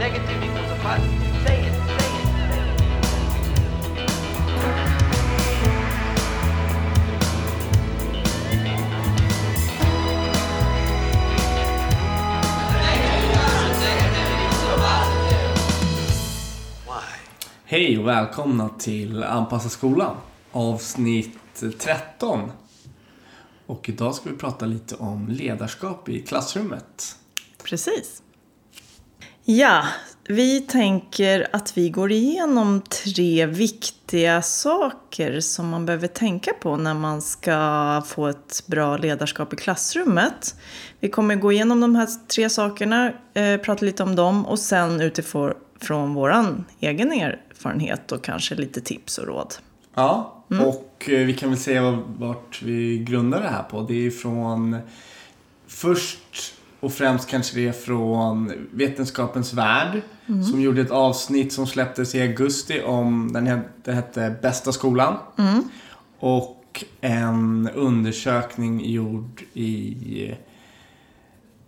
negative equals a positive. Say it, say it. Hej och välkomna till Anpassa skolan, avsnitt 13. Och idag ska vi prata lite om ledarskap i klassrummet. Precis. Ja, vi tänker att vi går igenom tre viktiga saker som man behöver tänka på när man ska få ett bra ledarskap i klassrummet. Vi kommer gå igenom de här tre sakerna, eh, prata lite om dem och sen utifrån från vår egen erfarenhet och kanske lite tips och råd. Ja, och eh, vi kan väl säga vart vi grundar det här på. Det är från först och främst kanske det är från Vetenskapens Värld som gjorde ett avsnitt som släpptes i augusti om, den het- det hette Bästa skolan. Och en undersökning gjord i,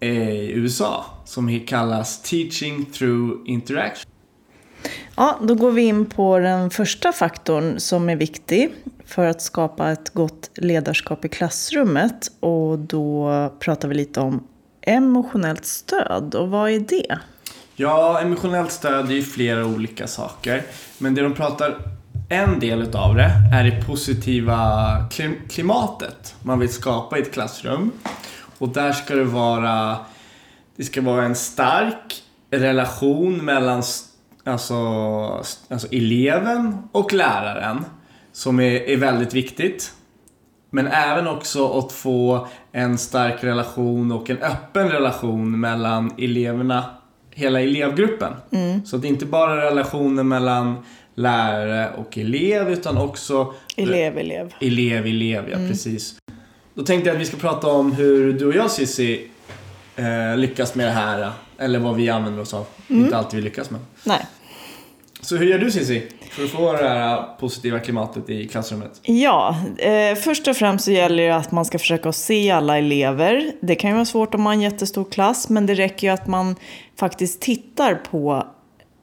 i USA som kallas Teaching through Interaction. Ja, då går vi in på den första faktorn som är viktig för att skapa ett gott ledarskap i klassrummet. Och då pratar vi lite om emotionellt stöd. Och vad är det? Ja, emotionellt stöd är ju flera olika saker. Men det de pratar, en del utav det är det positiva klimatet man vill skapa i ett klassrum. Och där ska det vara, det ska vara en stark relation mellan alltså, alltså eleven och läraren som är, är väldigt viktigt. Men även också att få en stark relation och en öppen relation mellan eleverna, hela elevgruppen. Så att det inte bara är relationen mellan lärare och elev utan också Elev, elev. elev, elev, ja precis. Då tänkte jag att vi ska prata om hur du och jag Cissi eh, lyckas med det här. Eller vad vi använder oss av. Inte alltid vi lyckas med. Nej. Så hur gör du Cissi? För att få det här positiva klimatet i klassrummet? Ja, eh, först och främst så gäller det att man ska försöka se alla elever. Det kan ju vara svårt om man har en jättestor klass, men det räcker ju att man faktiskt tittar på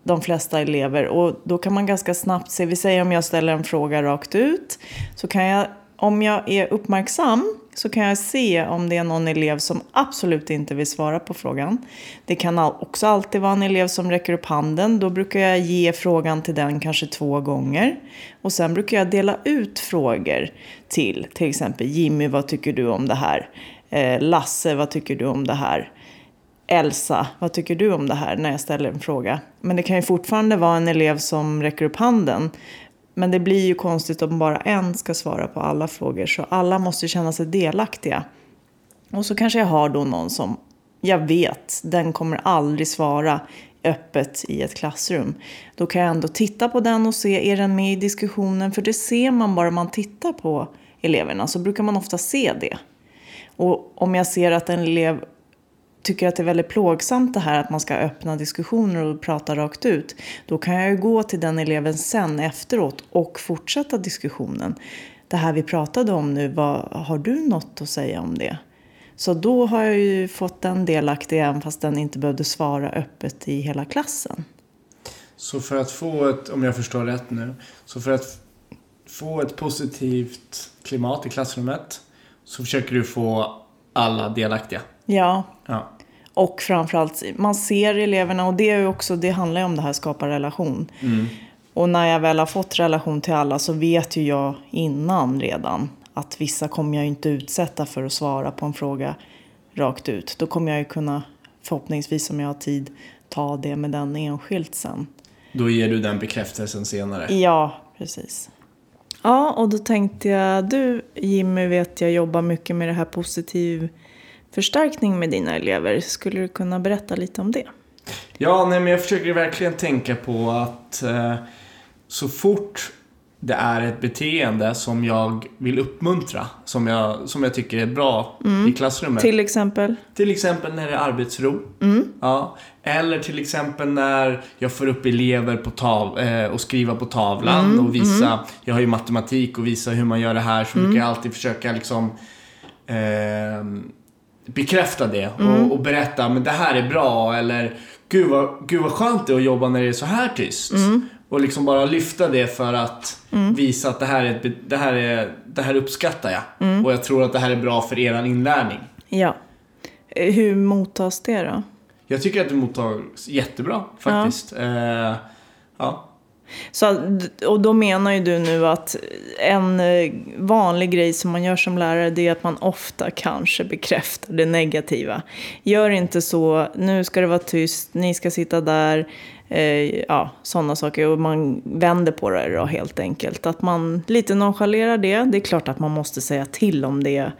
de flesta elever och då kan man ganska snabbt se, vi säger om jag ställer en fråga rakt ut, så kan jag, om jag är uppmärksam så kan jag se om det är någon elev som absolut inte vill svara på frågan. Det kan också alltid vara en elev som räcker upp handen. Då brukar jag ge frågan till den kanske två gånger. Och sen brukar jag dela ut frågor till till exempel Jimmy, vad tycker du om det här? Eh, Lasse, vad tycker du om det här? Elsa, vad tycker du om det här? När jag ställer en fråga. Men det kan ju fortfarande vara en elev som räcker upp handen. Men det blir ju konstigt om bara en ska svara på alla frågor. Så alla måste känna sig delaktiga. Och så kanske jag har då någon som jag vet, den kommer aldrig svara öppet i ett klassrum. Då kan jag ändå titta på den och se, är den med i diskussionen? För det ser man bara man tittar på eleverna, så brukar man ofta se det. Och om jag ser att en elev tycker att det är väldigt plågsamt det här att man ska öppna diskussioner och prata rakt ut. Då kan jag ju gå till den eleven sen efteråt och fortsätta diskussionen. Det här vi pratade om nu, vad, har du något att säga om det? Så då har jag ju fått den delaktig även fast den inte behövde svara öppet i hela klassen. Så för att få ett, om jag förstår rätt nu, så för att få ett positivt klimat i klassrummet så försöker du få alla delaktiga. Ja, Ja. och framförallt man ser eleverna och det är ju också, det handlar ju om det här skapa relation. Och när jag väl har fått relation till alla så vet ju jag innan redan att vissa kommer jag inte utsätta för att svara på en fråga rakt ut. Då kommer jag ju kunna, förhoppningsvis om jag har tid, ta det med den enskilt sen. Då ger du den bekräftelsen senare. Ja, precis. Ja, och då tänkte jag, du Jimmy vet jag jobbar mycket med det här positiv förstärkning med dina elever. Skulle du kunna berätta lite om det? Ja, nej, men jag försöker verkligen tänka på att eh, så fort det är ett beteende som jag vill uppmuntra, som jag, som jag tycker är bra i klassrummet. Till exempel? Till exempel när det är arbetsro. Ja. Eller till exempel när jag får upp elever på tav eh, och skriva på tavlan och visa, jag har ju matematik och visa hur man gör det här så brukar jag alltid försöka liksom eh, bekräfta det och, och berätta men det här är bra eller gud vad, gud vad skönt det är att jobba när det är så här tyst. Och liksom bara lyfta det för att visa att det här, är det, här är, det här uppskattar jag. Och jag tror att det här är bra för er inlärning. Ja. Eh, Hur mottas det då? Jag tycker att det mottas jättebra faktiskt. Eh, ja. Så, och då menar ju du nu att en eh, vanlig grej som man gör som lärare det är att man ofta kanske bekräftar det negativa. Gör inte så, nu ska det vara tyst, ni ska sitta där, eh, ja, sådana saker. Och man vänder på det då helt enkelt. Att man lite nonchalerar det. Det är klart att man måste säga till om det är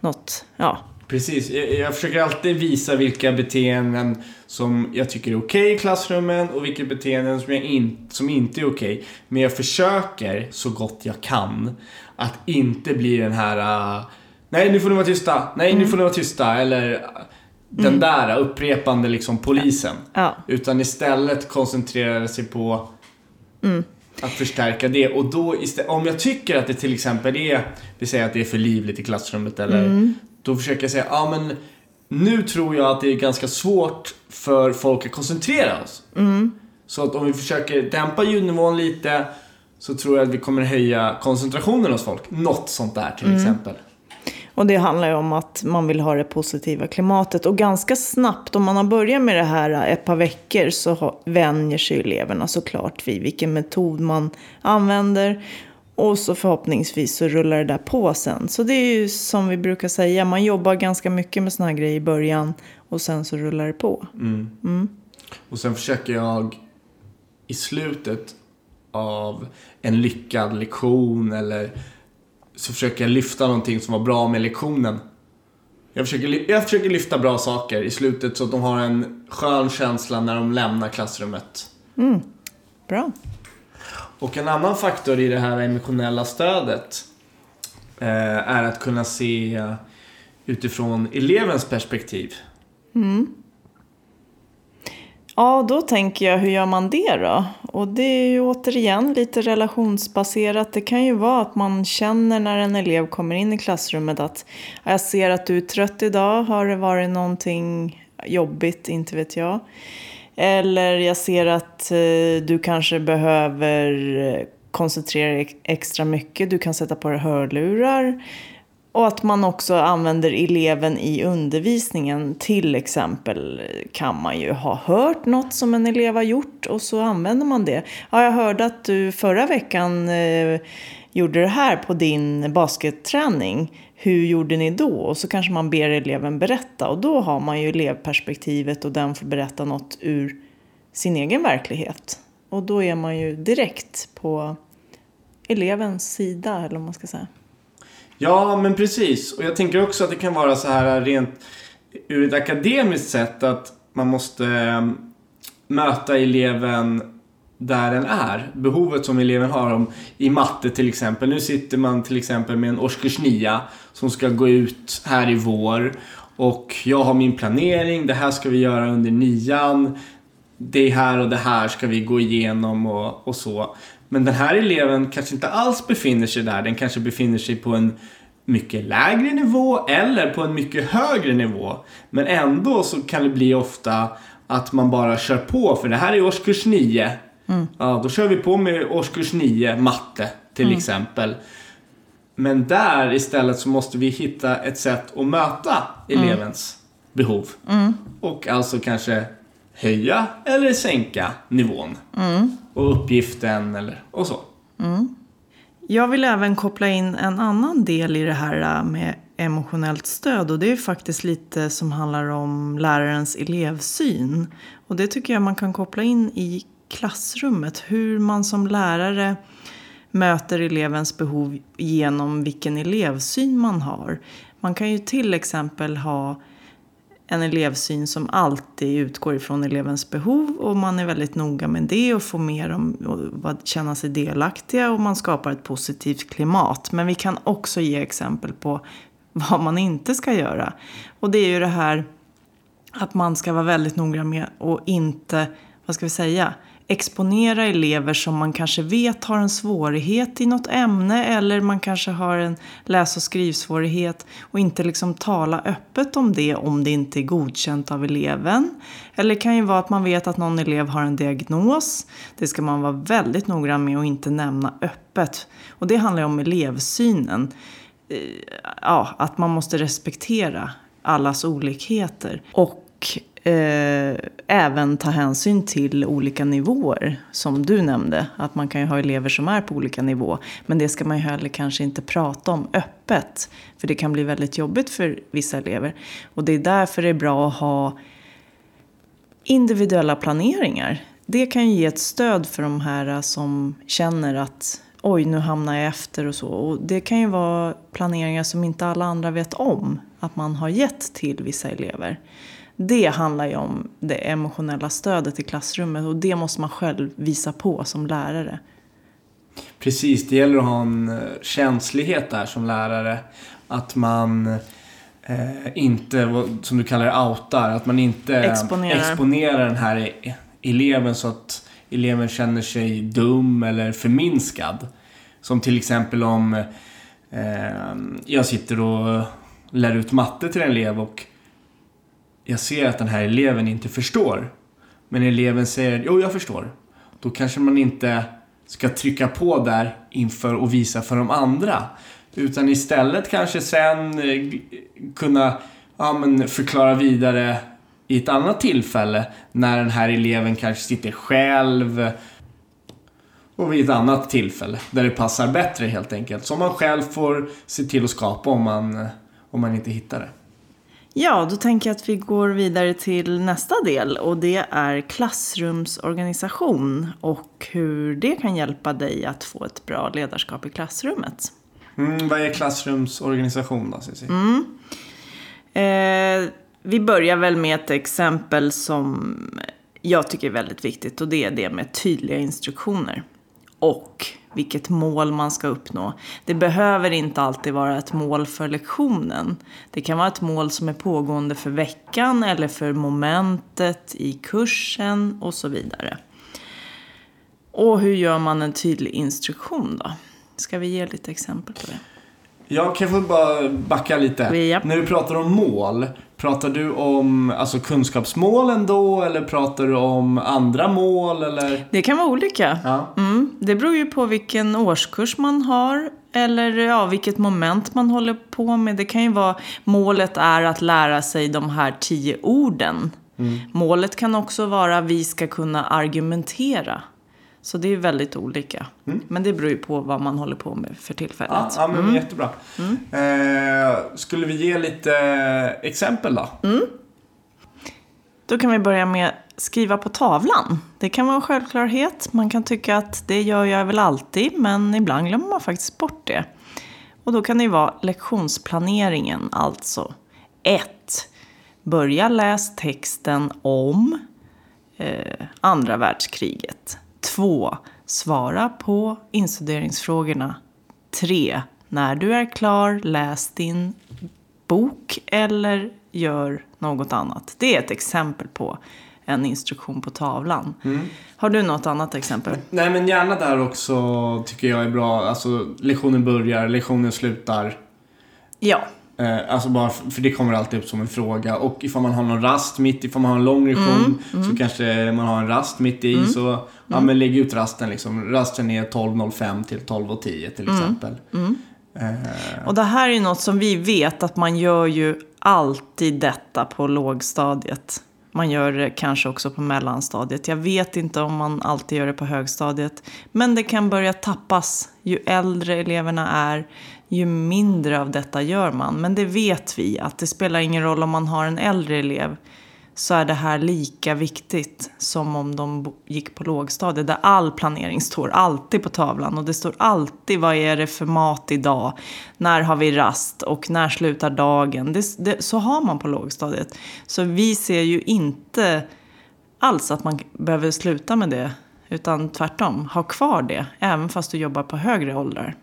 något, ja, Precis, jag, jag försöker alltid visa vilka beteenden som jag tycker är okej i klassrummen och vilka beteenden som, jag in, som inte är okej. Men jag försöker så gott jag kan att inte bli den här uh, Nej, nu får ni vara tysta. Nej, nu får ni vara tysta. Eller uh, den där uh, upprepande liksom polisen. ja. Utan istället koncentrera sig på att förstärka det. Och då istä- om jag tycker att det till exempel är, vi säger att det är för livligt i klassrummet eller då försöker jag säga, ja men nu tror jag att det är ganska svårt för folk att koncentrera oss. Så att om vi försöker dämpa ljudnivån lite så tror jag att vi kommer höja koncentrationen hos folk. Något sånt där till exempel. Och det handlar ju om att man vill ha det positiva klimatet. Och ganska snabbt, om man har börjat med det här ett par veckor, så vänjer sig eleverna såklart vid vilken metod man använder. Och så förhoppningsvis så rullar det där på sen. Så det är ju som vi brukar säga, man jobbar ganska mycket med såna här grejer i början och sen så rullar det på. Och sen försöker jag i slutet av en lyckad lektion eller så försöker jag lyfta någonting som var bra med lektionen. Jag försöker, jag försöker lyfta bra saker i slutet så att de har en skön känsla när de lämnar klassrummet. Bra. Och en annan faktor i det här emotionella stödet eh, är att kunna se utifrån elevens perspektiv. Mm. Ja, då tänker jag, hur gör man det då? Och det är ju återigen lite relationsbaserat. Det kan ju vara att man känner när en elev kommer in i klassrummet att jag ser att du är trött idag, har det varit någonting jobbigt, inte vet jag. Eller jag ser att eh, du kanske behöver koncentrera dig extra mycket, du kan sätta på dig hörlurar. Och att man också använder eleven i undervisningen. Till exempel kan man ju ha hört något som en elev har gjort och så använder man det. Ja, jag hörde att du förra veckan eh, gjorde det här på din basketträning. Hur gjorde ni då? Och så kanske man ber eleven berätta och då har man ju elevperspektivet och den får berätta något ur sin egen verklighet. Och då är man ju direkt på elevens sida, eller vad man ska säga. Ja, men precis. Och jag tänker också att det kan vara så här rent ur ett akademiskt sätt att man måste ehm, möta eleven där den är. Behovet som eleven har om, i matte till exempel. Nu sitter man till exempel med en årskurs 9 som ska gå ut här i vår. Och jag har min planering, det här ska vi göra under nian. Det här och det här ska vi gå igenom och, och så. Men den här eleven kanske inte alls befinner sig där. Den kanske befinner sig på en mycket lägre nivå eller på en mycket högre nivå. Men ändå så kan det bli ofta att man bara kör på för det här är årskurs 9. Ja, då kör vi på med årskurs 9 matte till exempel. Men där istället så måste vi hitta ett sätt att möta elevens behov. Och alltså kanske höja eller sänka nivån. Och uppgiften eller och så. Jag vill även koppla in en annan del i det här med emotionellt stöd och det är faktiskt lite som handlar om lärarens elevsyn. Och det tycker jag man kan koppla in i klassrummet. Hur man som lärare möter elevens behov genom vilken elevsyn man har. Man kan ju till exempel ha en elevsyn som alltid utgår ifrån elevens behov och man är väldigt noga med det och får mer om att känna sig delaktiga och man skapar ett positivt klimat. Men vi kan också ge exempel på vad man inte ska göra. Och det är ju det här att man ska vara väldigt noga med och inte, vad ska vi säga, exponera elever som man kanske vet har en svårighet i något ämne eller man kanske har en läs och skrivsvårighet och inte liksom tala öppet om det om det inte är godkänt av eleven. Eller det kan ju vara att man vet att någon elev har en diagnos. Det ska man vara väldigt noggrann med och inte nämna öppet. Och det handlar ju om elevsynen. Eh, ja, att man måste respektera allas olikheter. Och eh, även ta hänsyn till olika nivåer. Som du nämnde, att man kan ju ha elever som är på olika nivå. Men det ska man ju heller kanske inte prata om öppet. För det kan bli väldigt jobbigt för vissa elever. Och det är därför det är bra att ha individuella planeringar. Det kan ju ge ett stöd för de här som känner att oj, nu hamnar jag efter och så. Och det kan ju vara planeringar som inte alla andra vet om att man har gett till vissa elever. Det handlar ju om det emotionella stödet i klassrummet och det måste man själv visa på som lärare. Precis, det gäller att ha en eh, känslighet där som lärare. Att man eh, inte, som du kallar det, outar. Att man inte Exponerar. exponerar den här eleven så att eleven känner sig dum eller förminskad. Som till exempel om eh, jag sitter och lär ut matte till en elev och jag ser att den här eleven inte förstår. Men eleven säger jo, jag förstår. Då kanske man inte ska trycka på där inför och visa för de andra. Utan istället kanske sen eh, kunna ja, men förklara vidare i ett annat tillfälle när den här eleven kanske sitter själv och vid ett annat tillfälle där det passar bättre helt enkelt. Som man själv får se till att skapa om man, eh, om man inte hittar det. Ja, då tänker jag att vi går vidare till nästa del och det är klassrumsorganisation och hur det kan hjälpa dig att få ett bra ledarskap i klassrummet. Mm, vad är klassrumsorganisation då, Cissi? Eh, vi börjar väl med ett exempel som jag tycker är väldigt viktigt och det är det med tydliga instruktioner. Och vilket mål man ska uppnå. Det behöver inte alltid vara ett mål för lektionen. Det kan vara ett mål som är pågående för veckan eller för momentet i kursen och så vidare. Och hur gör man en tydlig instruktion då? Ska vi ge lite exempel på det? Jag kan få bara backa lite. Japp. När du pratar om mål, pratar du om alltså, kunskapsmålen då eller pratar du om andra mål eller? Det kan vara olika. Ja. Mm, det beror ju på vilken årskurs man har eller ja, vilket moment man håller på med. Det kan ju vara målet är att lära sig de här tio orden. Målet kan också vara att vi ska kunna argumentera. Så det är väldigt olika. Men det beror ju på vad man håller på med för tillfället. Ja, ja men jättebra. Eh, skulle vi ge lite exempel då? Då kan vi börja med skriva på tavlan. Det kan vara en självklarhet. Man kan tycka att det gör jag väl alltid, men ibland glömmer man faktiskt bort det. Och då kan det ju vara lektionsplaneringen, alltså 1. Börja läs texten om eh, andra världskriget. 2. Svara på instuderingsfrågorna. 3. När du är klar, läs din bok eller gör något annat. Det är ett exempel på en instruktion på tavlan. Har du något annat exempel? Nej men gärna där också tycker jag är bra. Alltså lektionen börjar, lektionen slutar. Ja. Eh, alltså bara för det kommer alltid upp som en fråga. Och ifall man har någon rast mitt, ifall man har en lång lektion så kanske man har en rast mitt i. Så ja, men lägg ut rasten liksom. Rasten är 12.05 till 12.10 till exempel. Eh, Och det här är ju något som vi vet att man gör ju alltid detta på lågstadiet. Man gör det kanske också på mellanstadiet. Jag vet inte om man alltid gör det på högstadiet. Men det kan börja tappas. Ju äldre eleverna är, ju mindre av detta gör man. Men det vet vi, att det spelar ingen roll om man har en äldre elev. Så är det här lika viktigt som om de gick på lågstadiet. Där all planering står alltid på tavlan. Och det står alltid vad är det för mat idag. När har vi rast och när slutar dagen. Det, det, så har man på lågstadiet. Så vi ser ju inte alls att man behöver sluta med det. Utan tvärtom, ha kvar det. Även fast du jobbar på högre åldrar.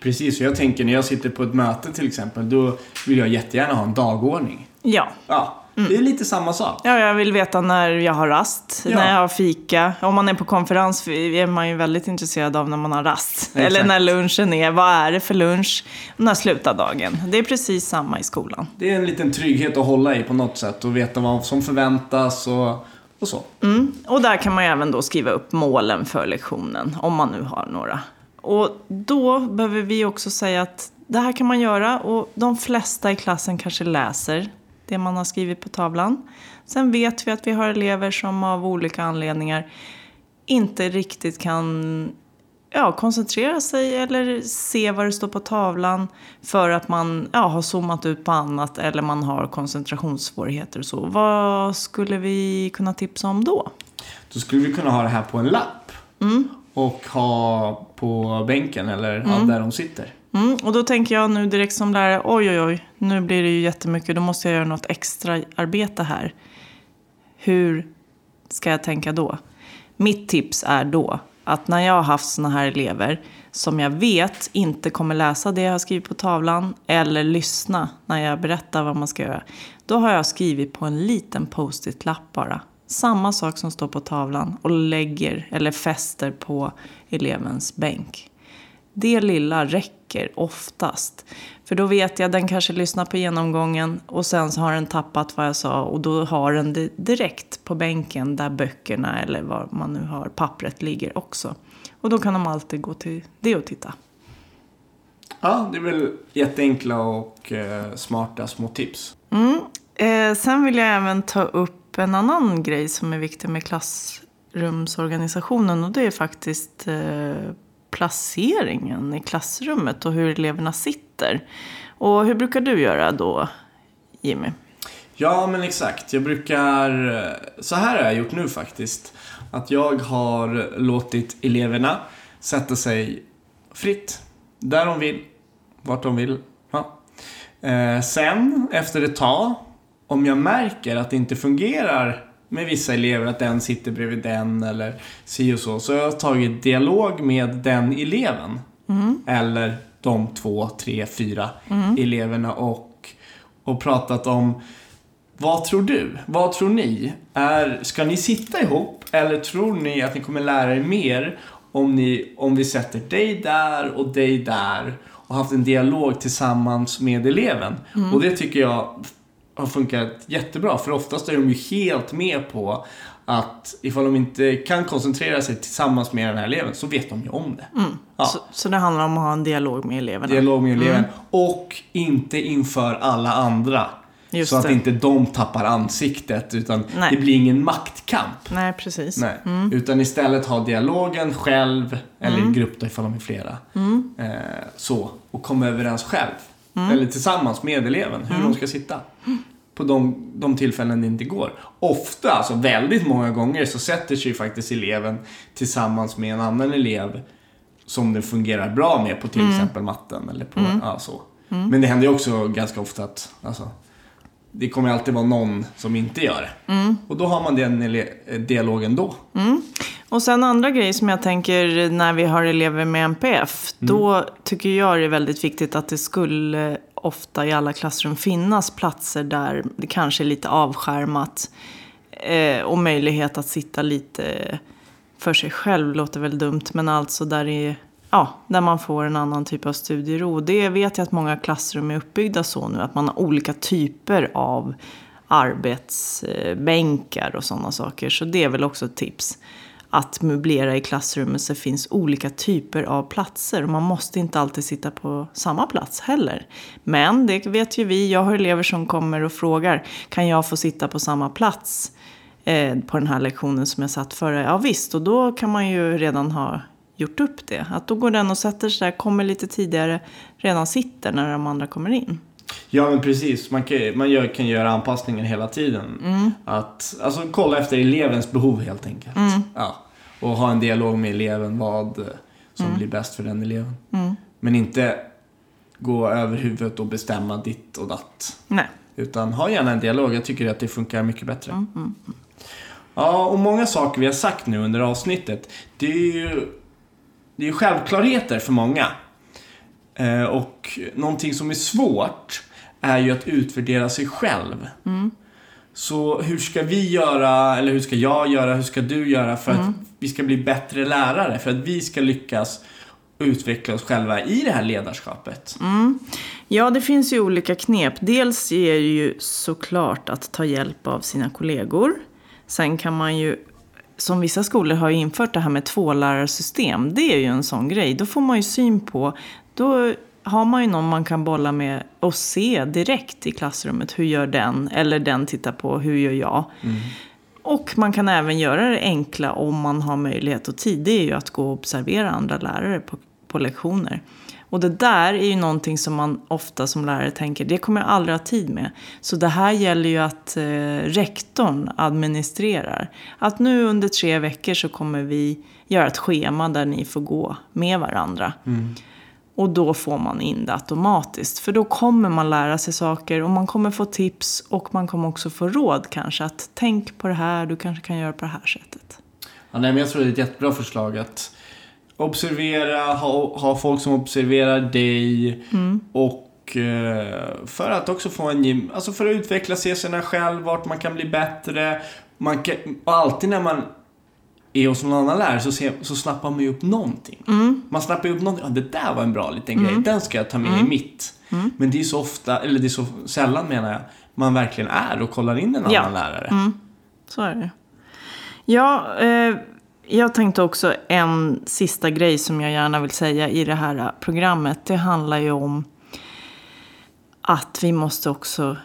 Precis, och jag tänker när jag sitter på ett möte till exempel, då vill jag jättegärna ha en dagordning. Ja, Ja, Det är lite samma sak. Ja, jag vill veta när jag har rast, Ja. när jag har fika. Om man är på konferens är man ju väldigt intresserad av när man har rast. Exakt. Eller när lunchen är, vad är det för lunch? När slutar dagen? Det är precis samma i skolan. Det är en liten trygghet att hålla i på något sätt och veta vad som förväntas och, och så. Och där kan man ju även då skriva upp målen för lektionen, om man nu har några. Och då behöver vi också säga att det här kan man göra och de flesta i klassen kanske läser det man har skrivit på tavlan. Sen vet vi att vi har elever som av olika anledningar inte riktigt kan ja, koncentrera sig eller se vad det står på tavlan för att man ja, har zoomat ut på annat eller man har koncentrationssvårigheter och så. Vad skulle vi kunna tipsa om då? Då skulle vi kunna ha det här på en lapp. Och ha på bänken eller ja, där de sitter. Mm, och då tänker jag nu direkt som lärare, oj oj oj, nu blir det ju jättemycket, då måste jag göra något extra arbete här. Hur ska jag tänka då? Mitt tips är då att när jag har haft såna här elever som jag vet inte kommer läsa det jag har skrivit på tavlan eller lyssna när jag berättar vad man ska göra. Då har jag skrivit på en liten post-it-lapp bara. Samma sak som står på tavlan och lägger eller fäster på elevens bänk. Det lilla räcker oftast. För då vet jag, den kanske lyssnar på genomgången och sen så har den tappat vad jag sa och då har den det direkt på bänken där böckerna eller vad man nu har, pappret ligger också. Och då kan de alltid gå till det och titta. Ja, det är väl jätteenkla och eh, smarta små tips. Eh, sen vill jag även ta upp en annan grej som är viktig med klassrumsorganisationen och det är faktiskt eh, placeringen i klassrummet och hur eleverna sitter. Och hur brukar du göra då, Jimmy? Ja, men exakt. Jag brukar... Eh, så här har jag gjort nu faktiskt. Att jag har låtit eleverna sätta sig fritt. Där de vill. Vart de vill. Ja. Eh, sen, efter ett tag, om jag märker att det inte fungerar med vissa elever, att den sitter bredvid den eller si och så, så har jag tagit dialog med den eleven. Eller de två, tre, fyra eleverna och, och pratat om vad tror du? Vad tror ni? Är, ska ni sitta ihop eller tror ni att ni kommer lära er mer om, ni, om vi sätter dig där och dig där och haft en dialog tillsammans med eleven? Och det tycker jag har funkat jättebra för oftast är de ju helt med på att ifall de inte kan koncentrera sig tillsammans med den här eleven så vet de ju om det. Ja. Så, så det handlar om att ha en dialog med eleverna? Dialog med eleven. Och inte inför alla andra. Just så att det. inte de tappar ansiktet utan Nej. det blir ingen maktkamp. Nej, precis. Nej. Utan istället ha dialogen själv eller i grupp då ifall de är flera. Eh, så. Och komma överens själv. Eller tillsammans med eleven hur de ska sitta. På de, de tillfällen det inte går. Ofta, alltså väldigt många gånger så sätter sig faktiskt eleven tillsammans med en annan elev som det fungerar bra med på till exempel matten eller på, ja så. Men det händer ju också ganska ofta att, alltså, det kommer alltid vara någon som inte gör det. Och då har man den dialogen då. Och sen andra grejer som jag tänker när vi har elever med NPF. Då tycker jag det är väldigt viktigt att det skulle ofta i alla klassrum finnas platser där det kanske är lite avskärmat. Eh, och möjlighet att sitta lite för sig själv låter väl dumt. Men alltså där, det är, ja, där man får en annan typ av studiero. Det vet jag att många klassrum är uppbyggda så nu. Att man har olika typer av arbetsbänkar och sådana saker. Så det är väl också ett tips. Att möblera i klassrummet så det finns olika typer av platser. Och man måste inte alltid sitta på samma plats heller. Men det vet ju vi. Jag har elever som kommer och frågar. Kan jag få sitta på samma plats? eh, på den här lektionen som jag satt förra. Ja visst, och då kan man ju redan ha gjort upp det. Att då går den och sätter sig där, kommer lite tidigare, redan sitter när de andra kommer in. Ja men precis, man kan, man gör, kan göra anpassningen hela tiden. Att, alltså kolla efter elevens behov helt enkelt. Ja. Och ha en dialog med eleven vad eh, som blir bäst för den eleven. Men inte gå över huvudet och bestämma ditt och datt. Nej. Utan ha gärna en dialog, jag tycker att det funkar mycket bättre. Ja, och många saker vi har sagt nu under avsnittet, det är ju, det är självklarheter för många. Eh, och någonting som är svårt är ju att utvärdera sig själv. Så hur ska vi göra, eller hur ska jag göra, hur ska du göra för att vi ska bli bättre lärare? För att vi ska lyckas utveckla oss själva i det här ledarskapet. Ja, det finns ju olika knep. Dels är det ju såklart att ta hjälp av sina kollegor. Sen kan man ju, som vissa skolor har infört det här med tvålärarsystem. Det är ju en sån grej. Då får man ju syn på, då har man ju någon man kan bolla med och se direkt i klassrummet. Hur gör den? Eller den tittar på, hur gör jag? Och man kan även göra det enkla om man har möjlighet och tid. Det är ju att gå och observera andra lärare på, på lektioner. Och det där är ju någonting som man ofta som lärare tänker, det kommer jag aldrig ha tid med. Så det här gäller ju att eh, rektorn administrerar. Att nu under tre veckor så kommer vi göra ett schema där ni får gå med varandra. Och då får man in det automatiskt. För då kommer man lära sig saker och man kommer få tips och man kommer också få råd kanske. Att tänk på det här, du kanske kan göra på det här sättet. Ja, nej, men jag tror det är ett jättebra förslag att observera, ha, ha folk som observerar dig och eh, för att också få en, gem- alltså för att utveckla, se sina själv, vart man kan bli bättre. Man kan, alltid när man är hos någon annan lärare så, ser, så snappar man ju upp någonting. Man snappar ju upp någonting, ja, det där var en bra liten grej, den ska jag ta med i mitt. Men det är så ofta, eller det är så sällan menar jag, man verkligen är och kollar in en annan Ja. lärare. Så är det. Ja, eh, jag tänkte också en sista grej som jag gärna vill säga i det här programmet. Det handlar ju om att vi måste också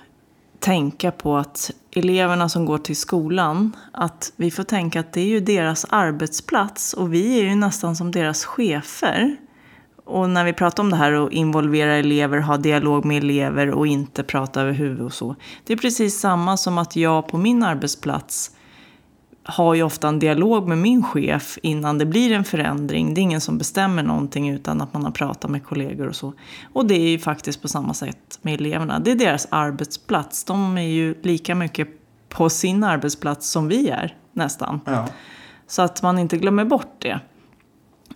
tänka på att eleverna som går till skolan, att vi får tänka att det är ju deras arbetsplats och vi är ju nästan som deras chefer. Och när vi pratar om det här och involvera elever, ha dialog med elever och inte prata över huvudet och så. Det är precis samma som att jag på min arbetsplats har ju ofta en dialog med min chef innan det blir en förändring. Det är ingen som bestämmer någonting utan att man har pratat med kollegor och så. Och det är ju faktiskt på samma sätt med eleverna. Det är deras arbetsplats. De är ju lika mycket på sin arbetsplats som vi är nästan. Ja. Så att man inte glömmer bort det.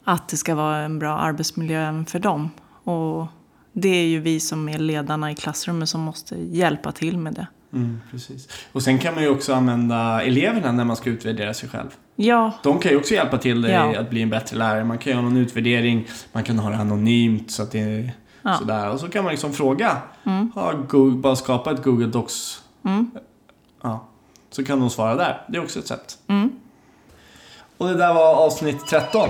Att det ska vara en bra arbetsmiljö även för dem. Och det är ju vi som är ledarna i klassrummet som måste hjälpa till med det. Mm, precis. Och sen kan man ju också använda eleverna när man ska utvärdera sig själv. Ja, De kan ju också hjälpa till dig Ja. att bli en bättre lärare. Man kan göra någon utvärdering, man kan ha det anonymt så att det Ja. sådär. Och så kan man liksom fråga. Ha Google, bara skapa ett Google Docs. Ja. Så kan de svara där. Det är också ett sätt. Och det där var avsnitt 13.